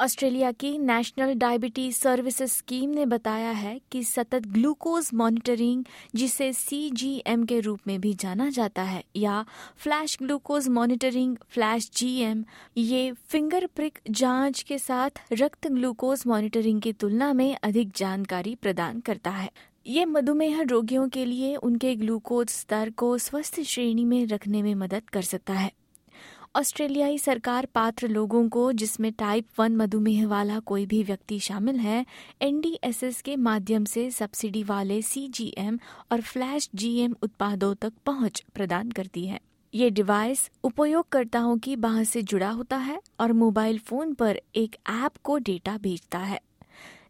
Australia की national diabetes services scheme ने बताया है कि सतत ग्लूकोज मॉनिटरिंग, जिसे सीजीएम के रूप में भी जाना जाता है, या flash glucose monitoring, flash GM ये फिंगर प्रिक जाँच के साथ रक्त ग्लूकोज मॉनिटरिंग की तुलना में अधिक जानकारी प्रदान करता है। ये मधुमेह रोगियों के लिए उनके ग्लूकोज स्तर को स्वस्थ श्रेणी में रखने में मदद कर सकता है। ऑस्ट्रेलियाई सरकार पात्र लोगों को, जिसमें टाइप वन मधुमेह वाला कोई भी व्यक्ति शामिल है एनडीएसएस के माध्यम से सब्सिडी वाले सीजीएम और फ्लैश जीएम उत्पादों तक पहुँच प्रदान करती है। ये डिवाइस उपयोगकर्ताओं की बाह से जुड़ा होता है और मोबाइल फ़ोन पर एक ऐप को डेटा भेजता है।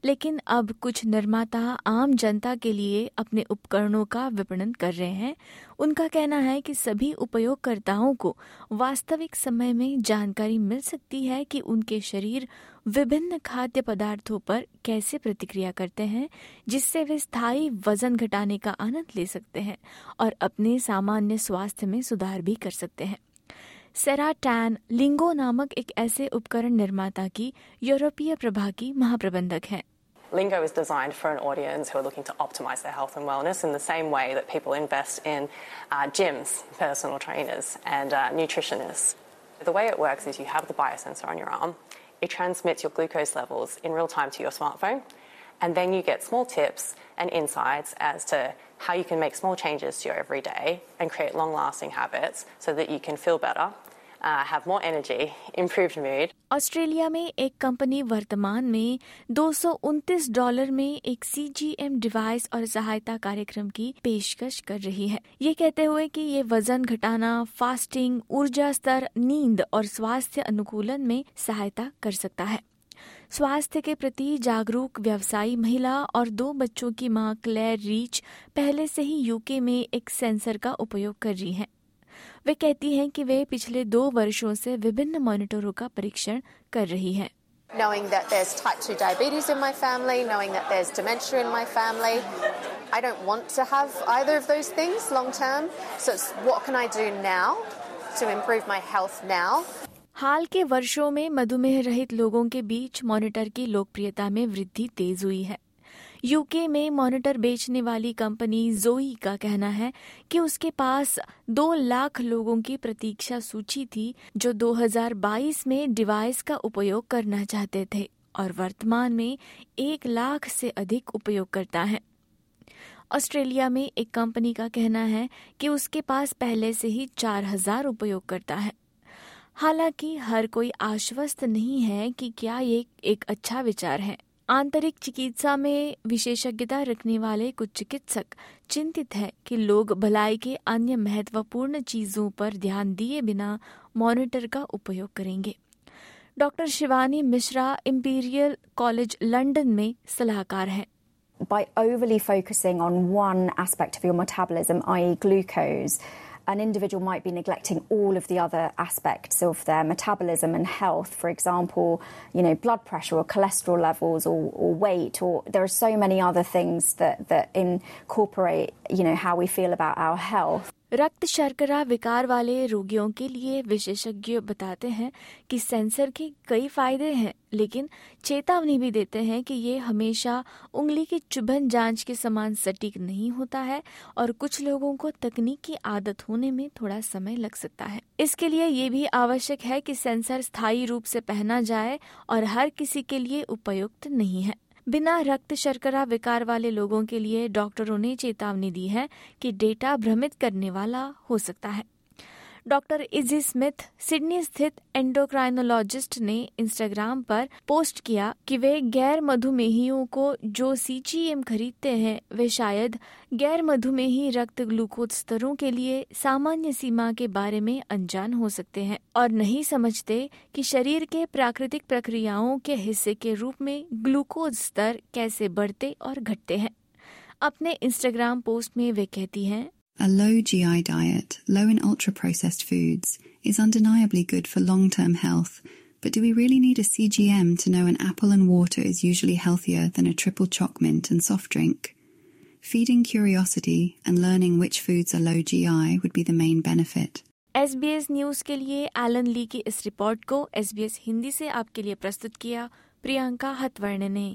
लेकिन अब कुछ निर्माता आम जनता के लिए अपने उपकरणों का विपणन कर रहे हैं। उनका कहना है कि सभी उपयोगकर्ताओं को वास्तविक समय में जानकारी मिल सकती है कि उनके शरीर विभिन्न खाद्य पदार्थों पर कैसे प्रतिक्रिया करते हैं, जिससे वे स्थायी वज़न घटाने का आनंद ले सकते हैं और अपने सामान्य स्वास्थ्य में सुधार भी कर सकते हैं। सेरा टैन लिंगो नामक एक ऐसे उपकरण निर्माता की यूरोपीय प्रभा की महाप्रबंधक हैं। Lingo is designed for an audience who are looking to optimize their health and wellness in the same way that people invest in uh, gyms, personal trainers, and uh, nutritionists. The way it works is you have the biosensor on your arm, it transmits your glucose levels in real time to your smartphone, and then you get small tips and insights as to how you can make small changes to your everyday and create long lasting habits so that you can feel better uh, have more energy, improved mood. Australia में एक company वर्तमान में दो सौ उनतीस dollar में एक CGM device और सहायता कार्यक्रम की पेशकश कर रही है ये कहते हुए कि ये वज़न घटाना फास्टिंग ऊर्जा स्तर नींद और स्वास्थ्य अनुकूलन में सहायता कर सकता है स्वास्थ्य के प्रति जागरूक व्यवसायी महिला और दो बच्चों की माँ क्लेयर रीच पहले से ही यूके में एक सेंसर का उपयोग कर रही हैं। वे कहती हैं कि वे पिछले दो वर्षों से विभिन्न मॉनिटरों का परीक्षण कर रही हैं knowing that there's type 2 diabetes in my family, knowing that there's dementia in my family. I don't want to have either of those things long term. So what can I do now to improve my health now? हाल के वर्षों में मधुमेह रहित लोगों के बीच monitor की लोकप्रियता में वृद्धि तेज हुई है यूके में मॉनिटर बेचने वाली कंपनी जोई का कहना है कि उसके पास दो लाख लोगों की प्रतीक्षा सूची थी, जो 2022 में डिवाइस का उपयोग करना चाहते थे और वर्तमान में एक लाख से अधिक उपयोगकर्ता हैं। ऑस्ट्रेलिया में एक कंपनी का कहना है कि उसके पास पहले से ही चार हज़ार उपयोगकर्ता है। हालाँकि हर कोई आश्वस्त नहीं है कि क्या ये एक अच्छा विचार है। आंतरिक चिकित्सा में विशेषज्ञता रखने वाले कुछ चिकित्सक चिंतित है कि लोग भलाई के अन्य महत्वपूर्ण चीज़ों पर ध्यान दिए बिना मॉनिटर का उपयोग करेंगे doctor Shivani Mishra Imperial College London में सलाहकार हैं By overly focusing on one aspect of your metabolism, i.e., glucose, an individual might be neglecting all of the other aspects of their metabolism and health. For example, you know, blood pressure or cholesterol levels or, or weight, or there are so many other things that, that incorporate, you know, how we feel about our health. रक्त शर्करा विकार वाले रोगियों के लिए विशेषज्ञ बताते हैं कि सेंसर के कई फ़ायदे हैं, लेकिन चेतावनी भी देते हैं कि ये हमेशा उंगली की चुभन जाँच के समान सटीक नहीं होता है और कुछ लोगों को तकनीक की आदत होने में थोड़ा समय लग सकता है। इसके लिए ये भी आवश्यक है कि सेंसर स्थायी रूप से पहना जाए और हर किसी के लिए उपयुक्त नहीं है। बिना रक्त शर्करा विकार वाले लोगों के लिए डॉक्टरों ने चेतावनी दी है कि डेटा भ्रमित करने वाला हो सकता है। डॉक्टर इजी स्मिथ, सिडनी स्थित एंडोक्राइनोलॉजिस्ट ने इंस्टाग्राम पर पोस्ट किया कि वे गैर मधुमेहियों को जो सीजीएम खरीदते हैं, वे शायद गैर मधुमेही रक्त ग्लूकोज स्तरों के लिए सामान्य सीमा के बारे में अनजान हो सकते हैं और नहीं समझते कि शरीर के प्राकृतिक प्रक्रियाओं के हिस्से के रूप में ग्लूकोज स्तर कैसे बढ़ते और घटते हैं। अपने इंस्टाग्राम पोस्ट में वे कहती हैं A low GI diet, low in ultra processed foods, is undeniably good for long term health. But do we really need a CGM to know an apple and water is usually healthier than a triple choc mint and soft drink? Feeding curiosity and learning which foods are low GI would be the main benefit. S B S news के लिए Elon ली की इस report को S B S Hindi से आपके लिए प्रस्तुत किया प्रियंका हतवर्ण ने